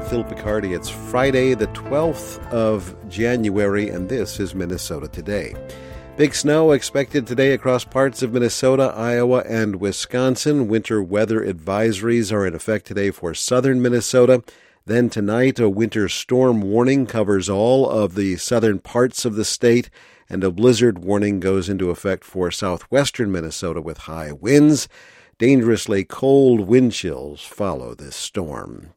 I'm Phil Picardi. It's Friday, the 12th of January, and this is Minnesota Today. Big snow expected today across parts of Minnesota, Iowa, and Wisconsin. Winter weather advisories are in effect today for southern Minnesota. Then tonight, a winter storm warning covers all of the southern parts of the state, and a blizzard warning goes into effect for southwestern Minnesota with high winds. Dangerously cold wind chills follow this storm.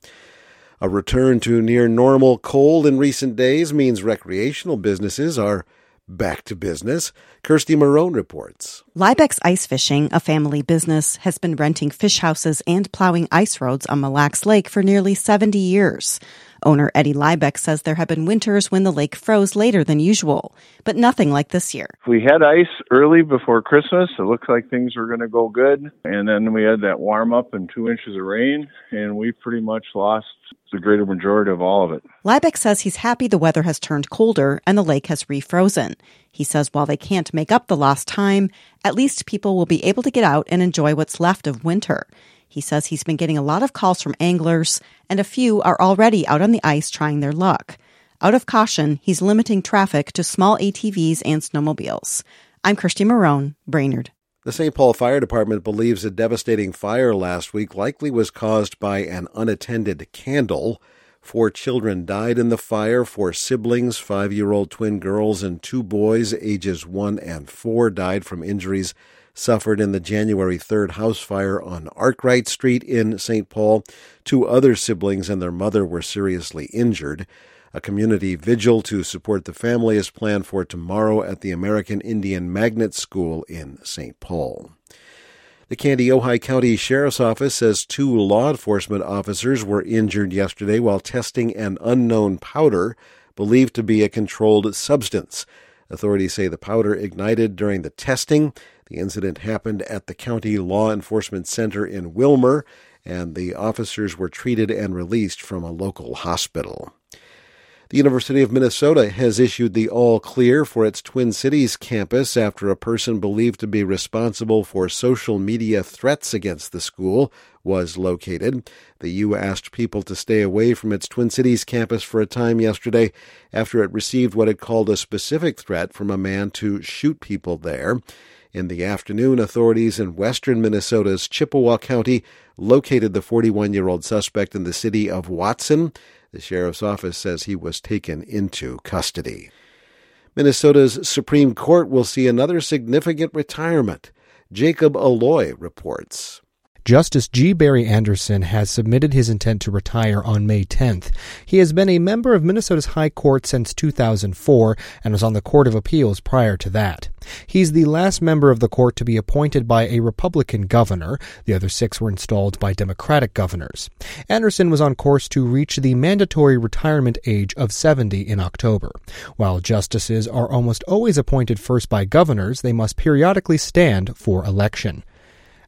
A return to near normal cold in recent days means recreational businesses are back to business. Kirsti Marohn reports. Lyback's Ice Fishing, a family business, has been renting fish houses and plowing ice roads on Mille Lacs Lake for nearly 70 years. Owner Eddie Lyback says there have been winters when the lake froze later than usual, but nothing like this year. We had ice early before Christmas. It looked like things were going to go good. And then we had that warm up and two inches of rain, and we pretty much lost the greater majority of all of it. Lyback says he's happy the weather has turned colder and the lake has refrozen. He says while they can't make up the lost time, at least people will be able to get out and enjoy what's left of winter. He says he's been getting a lot of calls from anglers, and a few are already out on the ice trying their luck. Out of caution, he's limiting traffic to small ATVs and snowmobiles. I'm Kirsti Marohn, Brainerd. The St. Paul Fire Department believes a devastating fire last week likely was caused by an unattended candle. Four children died in the fire. Four siblings, five year old twin girls, and two boys, ages one and four, died from injuries suffered in the January 3rd house fire on Arkwright Street in St. Paul. Two other siblings and their mother were seriously injured. A community vigil to support the family is planned for tomorrow at the American Indian Magnet School in St. Paul. The Kandiyohi County Sheriff's Office says two law enforcement officers were injured yesterday while testing an unknown powder believed to be a controlled substance. Authorities say the powder ignited during the testing the incident happened at the County Law Enforcement Center in Willmar, and the officers were treated and released from a local hospital. The University of Minnesota has issued the all clear for its Twin Cities campus after a person believed to be responsible for social media threats against the school was located. The U asked people to stay away from its Twin Cities campus for a time yesterday after it received what it called a specific threat from a man to shoot people there. In the afternoon, authorities in western Minnesota's Chippewa County located the 41 year old suspect in the city of Watson. The sheriff's office says he was taken into custody. Minnesota's Supreme Court will see another significant retirement. Jacob Alloy reports. Justice G. Barry Anderson has submitted his intent to retire on May 10th. He has been a member of Minnesota's High Court since 2004 and was on the Court of Appeals prior to that. He's the last member of the court to be appointed by a Republican governor. The other six were installed by Democratic governors. Anderson was on course to reach the mandatory retirement age of 70 in October. While justices are almost always appointed first by governors, they must periodically stand for election.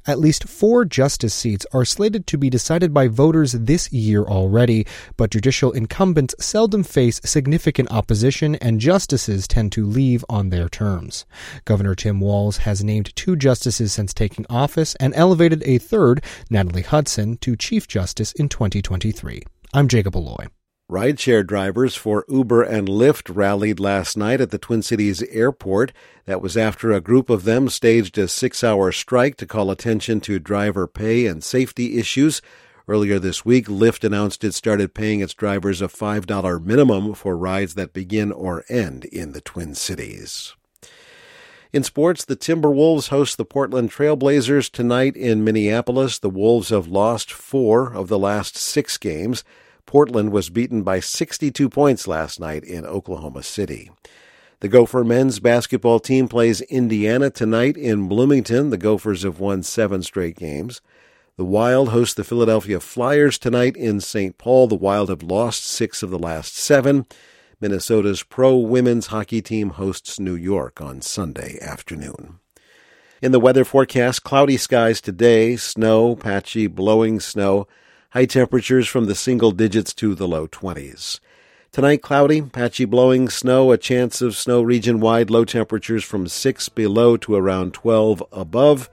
At least four justice seats are slated to be decided by voters this year already, but judicial incumbents seldom face significant opposition and justices tend to leave on their terms. Governor Tim Walz has named two justices since taking office and elevated a third, Natalie Hudson, to Chief Justice in 2023. I'm Jacob Alloy. Rideshare drivers for Uber and Lyft rallied last night at the Twin Cities airport. That was after a group of them staged a six hour strike to call attention to driver pay and safety issues. Earlier this week, Lyft announced it started paying its drivers a $5 minimum for rides that begin or end in the Twin Cities. In sports, the Timberwolves host the Portland Trailblazers tonight in Minneapolis. The Wolves have lost four of the last six games. Portland was beaten by 62 points last night in Oklahoma City. The Gopher men's basketball team plays Indiana tonight in Bloomington. The Gophers have won seven straight games. The Wild host the Philadelphia Flyers tonight in St. Paul. The Wild have lost six of the last seven. Minnesota's pro women's hockey team hosts New York on Sunday afternoon. In the weather forecast, cloudy skies today, snow, patchy, blowing snow. High temperatures from the single digits to the low 20s. Tonight, cloudy, patchy blowing snow, a chance of snow region wide, low temperatures from 6 below to around 12 above.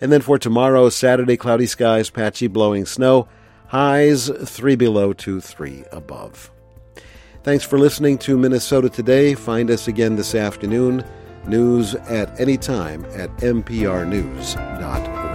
And then for tomorrow, Saturday, cloudy skies, patchy blowing snow, Highs 3 below to 3 above. Thanks for listening to Minnesota Today. Find us again this afternoon. News at any time at mprnews.org.